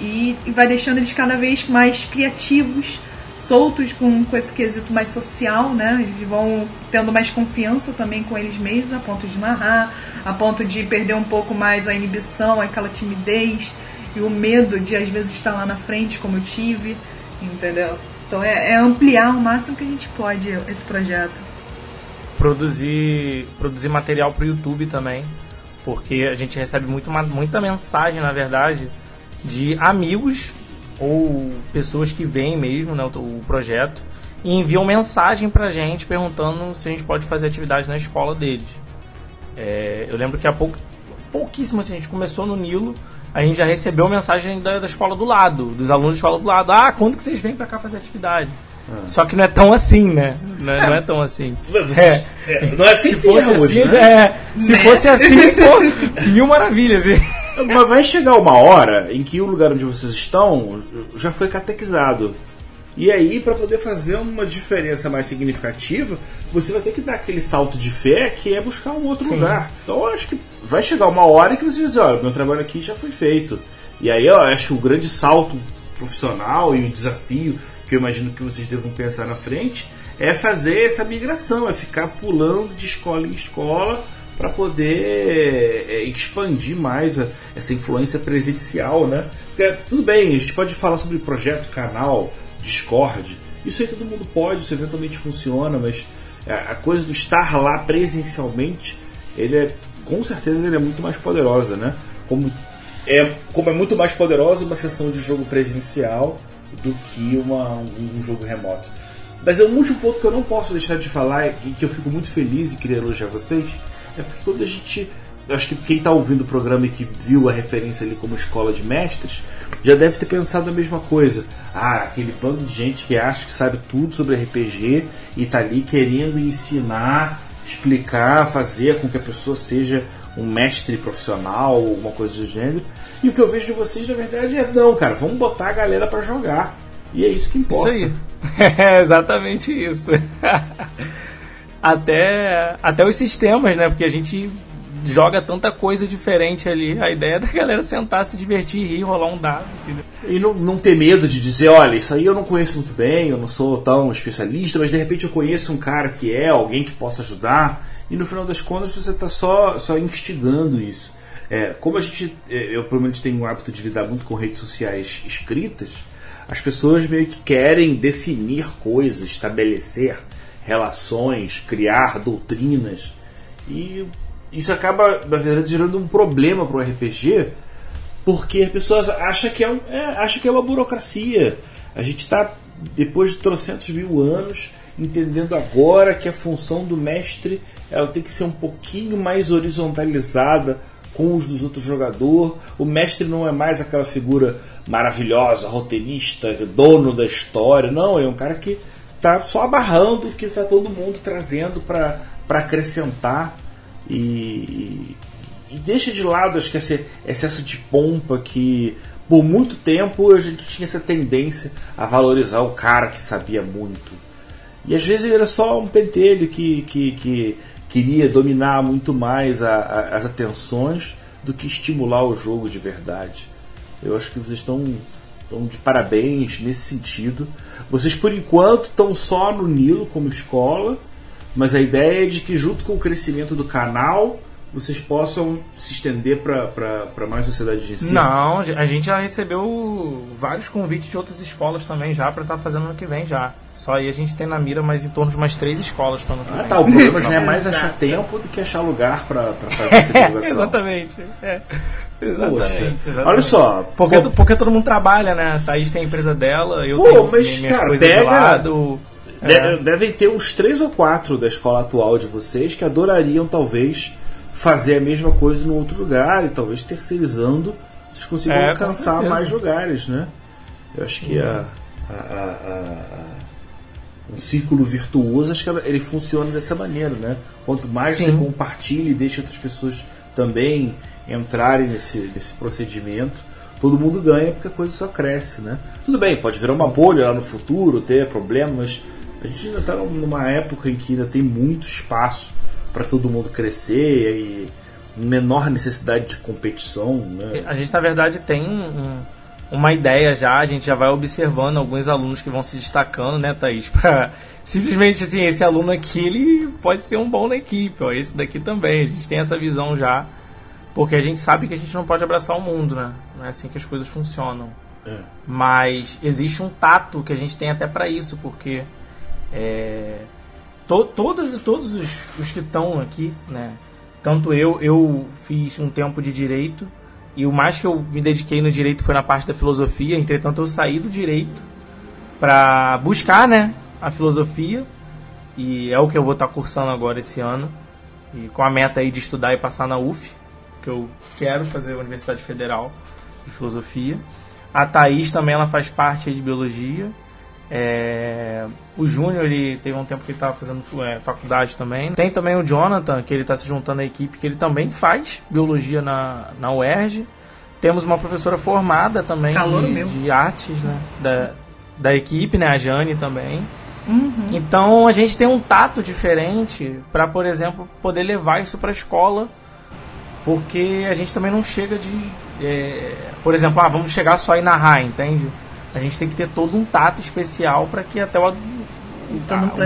e, e vai deixando eles cada vez mais criativos, soltos com, com esse quesito mais social, né? Eles vão tendo mais confiança também com eles mesmos, a ponto de narrar, a ponto de perder um pouco mais a inibição, aquela timidez e o medo de às vezes estar lá na frente, como eu tive, entendeu? Então é, é ampliar o máximo que a gente pode esse projeto. produzir produzir material para o YouTube também, porque a gente recebe muito, muita mensagem, na verdade, de amigos ou pessoas que veem mesmo né, o, o projeto e enviam mensagem pra gente perguntando se a gente pode fazer atividade na escola deles. É, eu lembro que há pouco, pouquíssimo assim, a gente começou no Nilo, a gente já recebeu mensagem da, da escola do lado, dos alunos da escola do lado. Ah, quando que vocês vêm pra cá fazer atividade? Só que não é tão assim, né? Não é, não é tão assim. É, é, não é assim se fosse é hoje, assim, né? é, se fosse assim, pô, mil maravilhas. Mas vai chegar uma hora em que o lugar onde vocês estão já foi catequizado. E aí, para poder fazer uma diferença mais significativa, você vai ter que dar aquele salto de fé que é buscar um outro Sim. lugar. Então, eu acho que vai chegar uma hora em que você diz: olha, meu trabalho aqui já foi feito. E aí, eu acho que o grande salto profissional e o desafio que eu imagino que vocês devam pensar na frente é fazer essa migração, é ficar pulando de escola em escola para poder é, expandir mais essa influência presencial, né? Porque, tudo bem, a gente pode falar sobre projeto, canal, Discord, isso aí todo mundo pode, isso eventualmente funciona, mas a coisa do estar lá presencialmente, ele é, com certeza, ele é muito mais poderosa, né? Como é, como é muito mais poderosa uma sessão de jogo presencial do que uma, um, um jogo remoto. Mas é um último ponto que eu não posso deixar de falar e que eu fico muito feliz e queria elogiar vocês é porque quando a gente. eu Acho que quem está ouvindo o programa e que viu a referência ali como escola de mestres já deve ter pensado a mesma coisa. Ah, aquele bando de gente que acha que sabe tudo sobre RPG e está ali querendo ensinar, explicar, fazer com que a pessoa seja um mestre profissional ou alguma coisa do gênero. E o que eu vejo de vocês, na verdade, é: não, cara, vamos botar a galera para jogar. E é isso que importa. aí. É exatamente isso. até, até os sistemas, né? Porque a gente joga tanta coisa diferente ali. A ideia é da galera sentar, se divertir, rir, rolar um dado. Entendeu? E não, não ter medo de dizer, olha, isso aí eu não conheço muito bem, eu não sou tão especialista, mas de repente eu conheço um cara que é, alguém que possa ajudar, e no final das contas você está só, só instigando isso. É, como a gente, é, eu pelo menos tenho o hábito de lidar muito com redes sociais escritas, as pessoas meio que querem definir coisas, estabelecer relações, criar doutrinas. E isso acaba, na verdade, gerando um problema para o RPG, porque as pessoas acham que é, um, é, acham que é uma burocracia. A gente está, depois de trocentos mil anos, entendendo agora que a função do mestre ela tem que ser um pouquinho mais horizontalizada com os dos outros jogadores. O mestre não é mais aquela figura maravilhosa, roteirista, dono da história. Não, é um cara que está só abarrando o que está todo mundo trazendo para acrescentar e, e, deixa de lado acho que esse excesso de pompa que por muito tempo a gente tinha essa tendência a valorizar o cara que sabia muito. E às vezes era só um pentelho que, que, que queria dominar muito mais a, a, as atenções do que estimular o jogo de verdade. Eu acho que vocês estão, estão de parabéns nesse sentido. Vocês, por enquanto, estão só no Nilo como escola, mas a ideia é de que, junto com o crescimento do canal, vocês possam se estender para mais sociedade de ensino? Não, a gente já recebeu vários convites de outras escolas também já para estar tá fazendo ano que vem já. Só aí a gente tem na mira mais em torno de umas três escolas para ano que ah, vem. Ah tá, o problema já é mais achar tempo do que achar lugar para fazer essa divulgação. exatamente. É. Exatamente, Poxa, olha só. Porque, pô, porque todo mundo trabalha, né? A Thaís tem a empresa dela, eu pô, tenho mas, minhas cara, coisas pega, do lado. É. Devem ter uns três ou quatro da escola atual de vocês que adorariam, talvez, fazer a mesma coisa em outro lugar e talvez terceirizando vocês consigam É, alcançar mais lugares, né? Eu acho que a, a- a- a- um círculo virtuoso, acho que ele funciona dessa maneira, né? Quanto mais Sim. você compartilha e deixa outras pessoas também entrarem nesse, nesse procedimento, todo mundo ganha porque a coisa só cresce, né? Tudo bem, pode virar uma bolha lá no futuro, ter problemas. A gente ainda está numa época em que ainda tem muito espaço para todo mundo crescer e menor necessidade de competição, né? A gente, na verdade, tem um- uma ideia já, a gente já vai observando alguns alunos que vão se destacando, né, Thaís? Pra simplesmente assim, esse aluno aqui, ele pode ser um bom na equipe, ó, esse daqui também. A gente tem essa visão já, porque a gente sabe que a gente não pode abraçar o mundo, né? Não é assim que as coisas funcionam. É. Mas existe um tato que a gente tem até para isso, porque é, to, todos, todos os, os que estão aqui, né? Tanto eu, eu fiz um tempo de direito e o mais que eu me dediquei no direito foi na parte da filosofia. Entretanto, eu saí do direito para buscar, né, a filosofia e é o que eu vou estar cursando agora esse ano e com a meta aí de estudar e passar na UF, que eu quero fazer a Universidade Federal de Filosofia. A Thaís também ela faz parte de biologia. É, o Júnior ele teve um tempo que ele estava fazendo é, faculdade também. Tem também o Jonathan, que ele está se juntando à equipe, que ele também faz biologia na, na UERJ. Temos uma professora formada também de, de artes né, da, da equipe, né, a Jane também. Uhum. Então a gente tem um tato diferente para, por exemplo, poder levar isso para a escola, porque a gente também não chega de, é, por exemplo, ah, vamos chegar só e narrar, entende? A gente tem que ter todo um tato especial para que até o, o,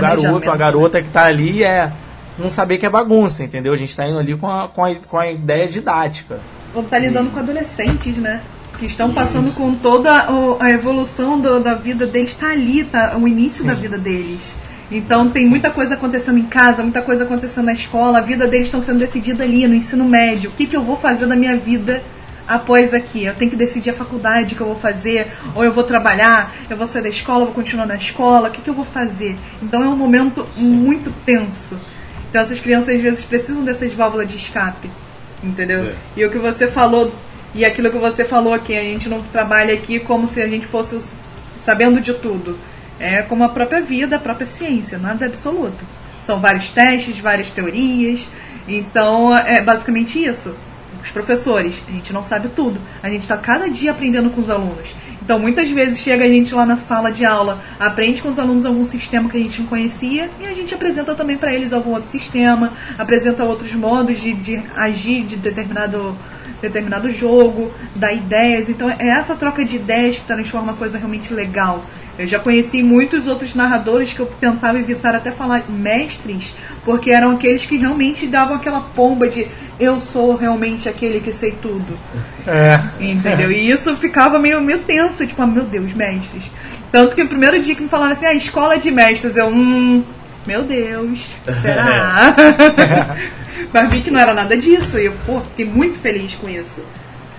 garoto, a garota que está ali é não saber que é bagunça, entendeu? A gente está indo ali com a, com a, com a ideia didática. Ou tá lidando com adolescentes, né? Que estão passando com toda a evolução do- da vida deles, tá ali, tá o início da vida deles. Então tem muita coisa acontecendo em casa, muita coisa acontecendo na escola, a vida deles estão sendo decidida ali no ensino médio. O que, que eu vou fazer da minha vida após aqui? Eu tenho que decidir a faculdade que eu vou fazer, ou eu vou trabalhar, eu vou sair da escola, vou continuar na escola, o que, que eu vou fazer? Então é um momento muito tenso. Então essas crianças às vezes precisam dessas válvulas de escape, entendeu? É. E o que você falou, e aquilo que você falou aqui, a gente não trabalha aqui como se a gente fosse os- sabendo de tudo. É como a própria vida, a própria ciência, nada é absoluto. São vários testes, várias teorias. Então é basicamente isso. Os professores, a gente não sabe tudo. A gente está cada dia aprendendo com os alunos. Então muitas vezes chega a gente lá na sala de aula, aprende com os alunos algum sistema que a gente não conhecia e a gente apresenta também para eles algum outro sistema, apresenta outros modos de, de agir de determinado determinado jogo, dá ideias. Então é essa troca de ideias que transforma a coisa realmente legal. Eu já conheci muitos outros narradores que eu tentava evitar até falar mestres, porque eram aqueles que realmente davam aquela pomba de eu sou realmente aquele que sei tudo. É. Entendeu? E isso ficava meio, meio tenso, tipo, ah, meu Deus, mestres. Tanto que o primeiro dia que me falaram assim, ah, escola de mestres, eu, hum, Meu Deus, será? Mas vi que não era nada disso. E eu, pô, fiquei muito feliz com isso.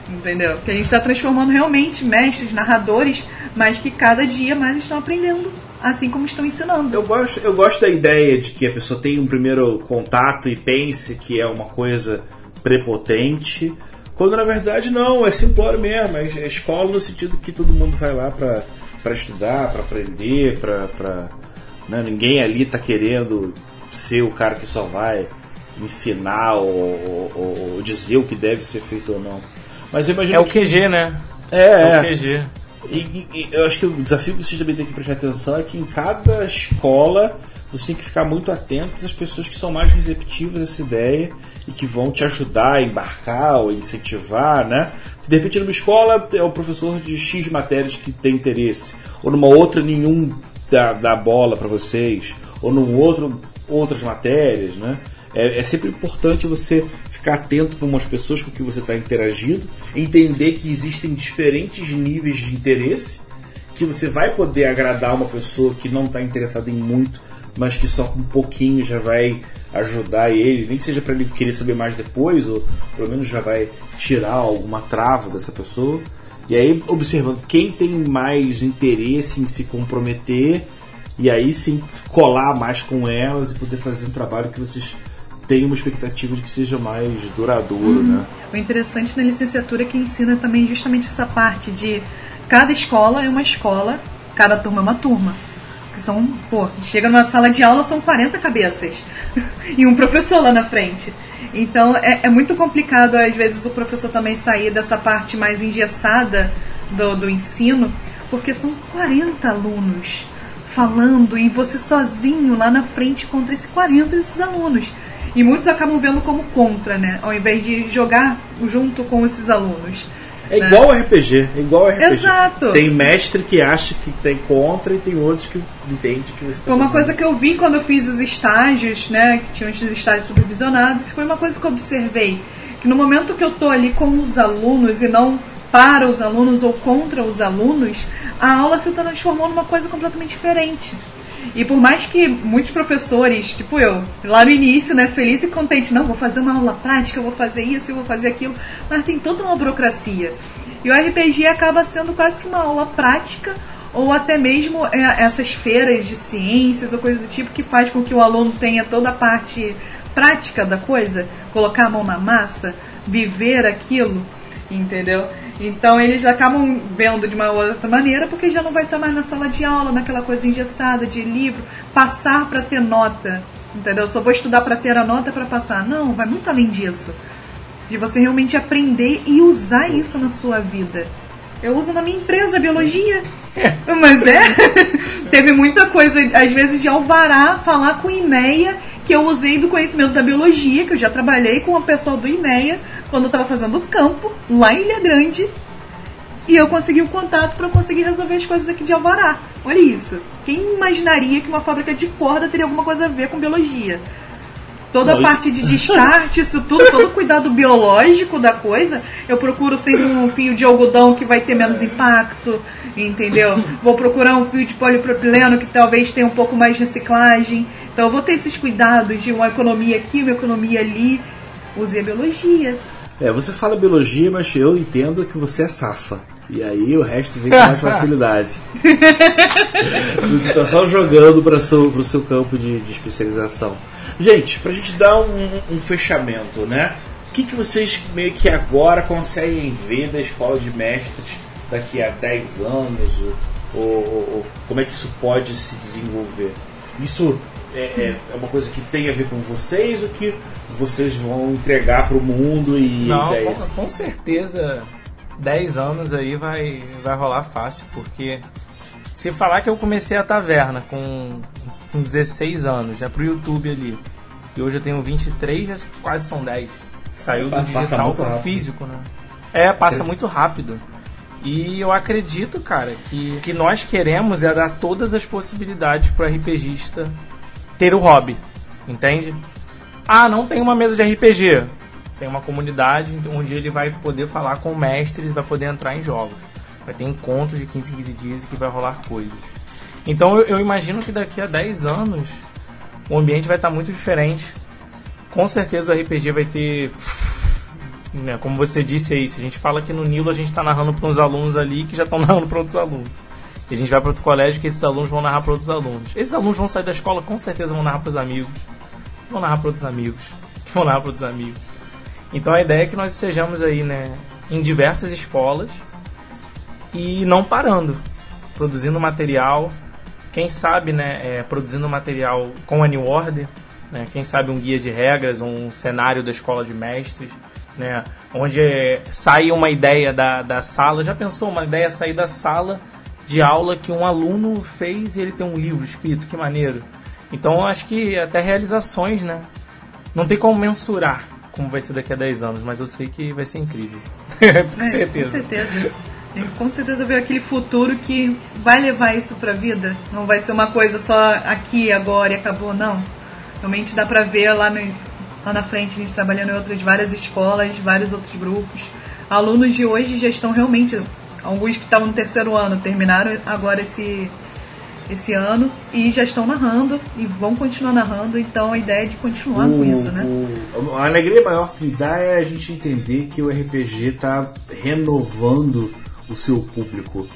Entendeu? Que a gente está transformando realmente mestres, narradores, mas que cada dia mais estão aprendendo, assim como estão ensinando. Eu gosto, eu gosto da ideia de que a pessoa tenha um primeiro contato e pense que é uma coisa prepotente, quando na verdade não, é simplório mesmo. É escola no sentido que todo mundo vai lá para para estudar, para aprender, para né, ninguém ali tá querendo ser o cara que só vai ensinar ou, ou- ou dizer o que deve ser feito ou não. Mas eu imagino É o que QG, né? é, É é. o QG. E, e- eu acho que o desafio que vocês também têm que prestar atenção é que em cada escola você tem que ficar muito atento às pessoas que são mais receptivas a essa ideia e que vão te ajudar a embarcar ou incentivar, né? De repente numa escola é o professor de X matérias que tem interesse, ou numa outra nenhum dá, dá bola para vocês, ou num outro outras matérias, né? É, é sempre importante você ficar atento com umas pessoas com que você está interagindo, entender que existem diferentes níveis de interesse, que você vai poder agradar uma pessoa que não está interessada em muito, mas que só com um pouquinho já vai ajudar ele, nem que seja para ele querer saber mais depois, ou pelo menos já vai tirar alguma trava dessa pessoa. E aí, observando quem tem mais interesse em se comprometer, e aí sim colar mais com elas e poder fazer um trabalho que vocês tenham uma expectativa de que seja mais duradouro, né? O interessante na licenciatura é que ensina também justamente essa parte de cada escola é uma escola, cada turma é uma turma. Que são, pô, chega numa sala de aula, são 40 cabeças. e um professor lá na frente. Então é, é muito complicado, às vezes, o professor também sair dessa parte mais engessada do, do ensino, porque são 40 alunos falando e você sozinho lá na frente contra esses 40 desses alunos. E muitos acabam vendo como contra, né? Ao invés de jogar junto com esses alunos. É né? igual RPG, é igual RPG. Exato. Tem mestre que acha que tem contra e tem outros que entende que você tá Foi uma coisa que eu vi quando eu fiz os estágios, né? Que tinham esses estágios supervisionados. Foi uma coisa que eu observei. Que no momento que eu tô ali com os alunos e não para os alunos ou contra os alunos, a aula se transformou numa coisa completamente diferente. E por mais que muitos professores, tipo eu, lá no início, né, feliz e contente, não, vou fazer uma aula prática, vou fazer isso, vou fazer aquilo, mas tem toda uma burocracia. E o RPG acaba sendo quase que uma aula prática, ou até mesmo é, essas feiras de ciências ou coisa do tipo que faz com que o aluno tenha toda a parte prática da coisa, colocar a mão na massa, viver aquilo, entendeu? Então eles acabam vendo de uma outra maneira porque já não vai estar mais na sala de aula, naquela coisa engessada de livro, passar para ter nota, entendeu? Só vou estudar para ter a nota para passar. Não, vai muito além disso. De você realmente aprender e usar isso na sua vida. Eu uso na minha empresa biologia. Mas é. Teve muita coisa, às vezes, de alvará falar com INEA, que eu usei do conhecimento da biologia, que eu já trabalhei com uma pessoa do INEA quando eu estava fazendo campo, lá em Ilha Grande. E eu consegui o contato para conseguir resolver as coisas aqui de Alvará. Olha isso. Quem imaginaria que uma fábrica de corda teria alguma coisa a ver com biologia? Toda Não, a parte de descarte, isso tudo, todo o cuidado biológico da coisa, eu procuro sempre um fio de algodão que vai ter menos impacto, entendeu? Vou procurar um fio de polipropileno que talvez tenha um pouco mais de reciclagem. Então eu vou ter esses cuidados de uma economia aqui, uma economia ali. Usei a biologia. É, você fala biologia, mas eu entendo que você é safa. E aí o resto vem com mais facilidade. você está só jogando para o seu, campo de, de especialização. Gente, pra gente dar um, um fechamento, né? O que, que vocês meio que agora conseguem ver da escola de mestres daqui a 10 anos? Ou, ou- ou como é que isso pode se desenvolver? Isso é, é- é uma coisa que tem a ver com vocês ou que vocês vão entregar para o mundo e Não, com, com certeza 10 anos aí vai, vai rolar fácil, porque se falar que eu comecei a taverna com, com 16 anos, já pro YouTube ali, e hoje eu tenho 23, já quase são 10. Saiu do digital pro físico, né? É, passa muito rápido. E eu acredito, cara, que o que nós queremos é dar todas as possibilidades pro RPGista ter o hobby, entende? Ah, não tem uma mesa de RPG. Tem uma comunidade onde ele vai poder falar com mestres, vai poder entrar em jogos. Vai ter encontros de 15 em 15 dias que vai rolar coisas. Então eu, eu imagino que daqui a 10 anos o ambiente vai estar muito diferente. Com certeza o RPG vai ter. Né, como você disse aí, se a gente fala que no Nilo a gente está narrando para uns alunos ali que já estão narrando para outros alunos. E a gente vai para outro colégio que esses alunos vão narrar para outros alunos. Esses alunos vão sair da escola, com certeza vão narrar para os amigos. Vão narrar para outros amigos. Vão narrar para outros amigos. Então a ideia é que nós estejamos aí, né, em diversas escolas e não parando, produzindo material. Quem sabe, né, é, produzindo material com a New Order, né, quem sabe um guia de regras, um cenário da escola de mestres, né, onde é, sai uma ideia da, da sala. Já pensou uma ideia sair da sala de aula que um aluno fez e ele tem um livro escrito? Que maneiro! Então acho que até realizações, né? Não tem como mensurar como vai ser daqui a 10 anos, mas eu sei que vai ser incrível. com É, certeza. Com certeza. E com certeza ver aquele futuro que vai levar isso pra vida. Não vai ser uma coisa só aqui, agora e acabou, não. Realmente dá pra ver lá, no, lá na frente a gente trabalhando em outras várias escolas, vários outros grupos. Alunos de hoje já estão realmente, alguns que estavam no terceiro ano, terminaram agora esse, esse ano e já estão narrando e vão continuar narrando, então a ideia é de continuar com isso, né? o- a alegria maior que me dá é a gente entender que o RPG está renovando o seu público.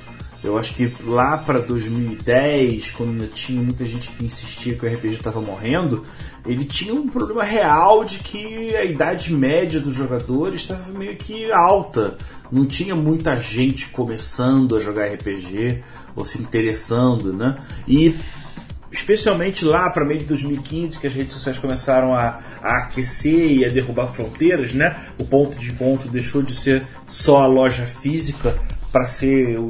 Eu acho que lá para 2010, quando tinha muita gente que insistia que o RPG estava morrendo, ele tinha um problema real de que a idade média dos jogadores estava meio que alta. Não tinha muita gente começando a jogar RPG ou se interessando, né? E especialmente lá para meio de 2015 que as redes sociais começaram a, a aquecer e a derrubar fronteiras, né? O ponto de encontro deixou de ser só a loja física para ser o,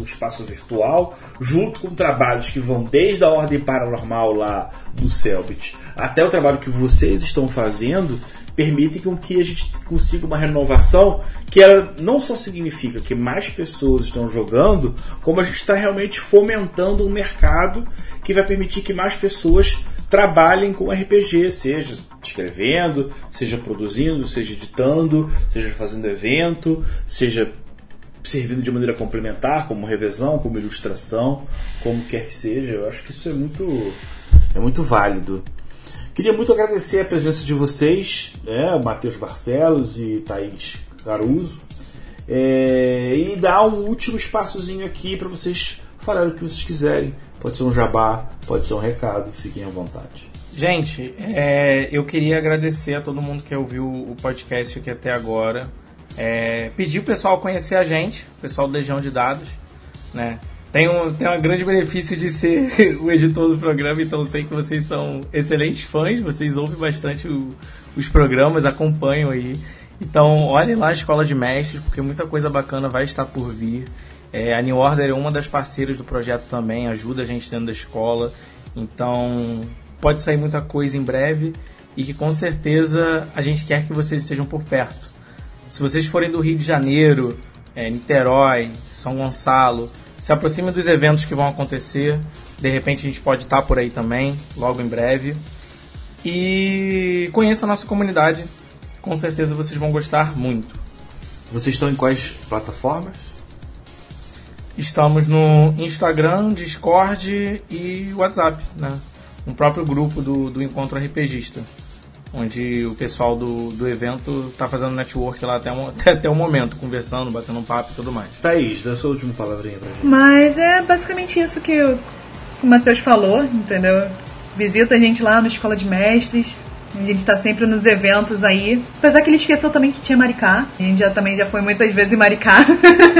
o espaço virtual, junto com trabalhos que vão desde a ordem paranormal lá do Selbit até o trabalho que vocês estão fazendo, permitem com que a gente consiga uma renovação que ela não só significa que mais pessoas estão jogando, como a gente está realmente fomentando um mercado que vai permitir que mais pessoas trabalhem com RPG, seja escrevendo, seja produzindo, seja editando, seja fazendo evento, seja servindo de maneira complementar, como revisão, como ilustração, como quer que seja. Eu acho que isso é muito, é muito válido. Queria muito agradecer a presença de vocês, né, Matheus Barcelos e Thaís Caruso, é, e dar um último espaçozinho aqui para vocês falarem o que vocês quiserem. Pode ser um jabá, pode ser um recado, fiquem à vontade. Gente, é, eu queria agradecer a todo mundo que ouviu o podcast aqui até agora. É, pedir o pessoal conhecer a gente, o pessoal do Legião de Dados, né? Tem um, tem um grande benefício de ser o editor do programa, então sei que vocês são excelentes fãs, vocês ouvem bastante o- os programas, acompanham aí. Então, olhem lá a Escola de Mestres, porque muita coisa bacana vai estar por vir. É, a New Order é uma das parceiras do projeto também, ajuda a gente dentro da escola. Então, pode sair muita coisa em breve e que com certeza a gente quer que vocês estejam por perto. Se vocês forem do Rio de Janeiro, é, Niterói, São Gonçalo, se aproxime dos eventos que vão acontecer. De repente a gente pode estar por aí também, logo em breve. E conheça a nossa comunidade. Com certeza vocês vão gostar muito. Vocês estão em quais plataformas? Estamos no Instagram, Discord e WhatsApp, né? Um próprio grupo do, do Encontro RPGista, onde o pessoal do, do evento está fazendo network lá até, um, até, até o momento, conversando, batendo um papo e tudo mais. Thaís, dá sua última palavrinha pra gente. Mas é basicamente isso que o o Matheus falou, entendeu? Visita a gente lá na Escola de Mestres. A gente tá sempre nos eventos aí. Apesar que ele esqueceu também que tinha Maricá. A gente já também já foi muitas vezes em Maricá.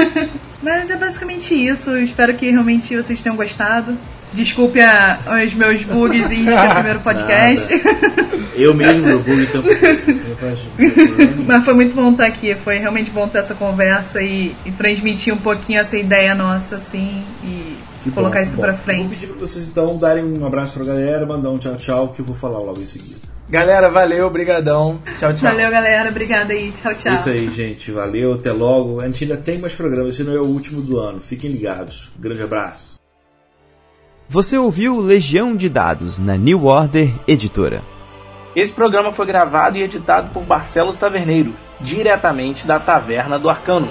Mas é basicamente isso. Eu espero que realmente vocês tenham gostado. Desculpe a- os meus bugs que é o primeiro podcast. Eu mesmo, meu bug então. Mas foi muito bom estar aqui. Foi realmente bom ter essa conversa e, e transmitir um pouquinho essa ideia nossa, assim, e Que bom, colocar que isso bom. pra Eu Vou frente. pedir pra vocês então darem um abraço pra galera, mandar um tchau tchau que eu vou falar logo em seguida. Galera, valeu, brigadão. Tchau, tchau. Valeu, galera. Obrigada aí. Tchau, tchau. É isso aí, gente. Valeu, até logo. A gente ainda tem mais programas, esse não é o último do ano. Fiquem ligados. Grande abraço. Você ouviu Legião de Dados na New Order Editora. Esse programa foi gravado e editado por Barcelos Taverneiro, diretamente da Taverna do Arcano.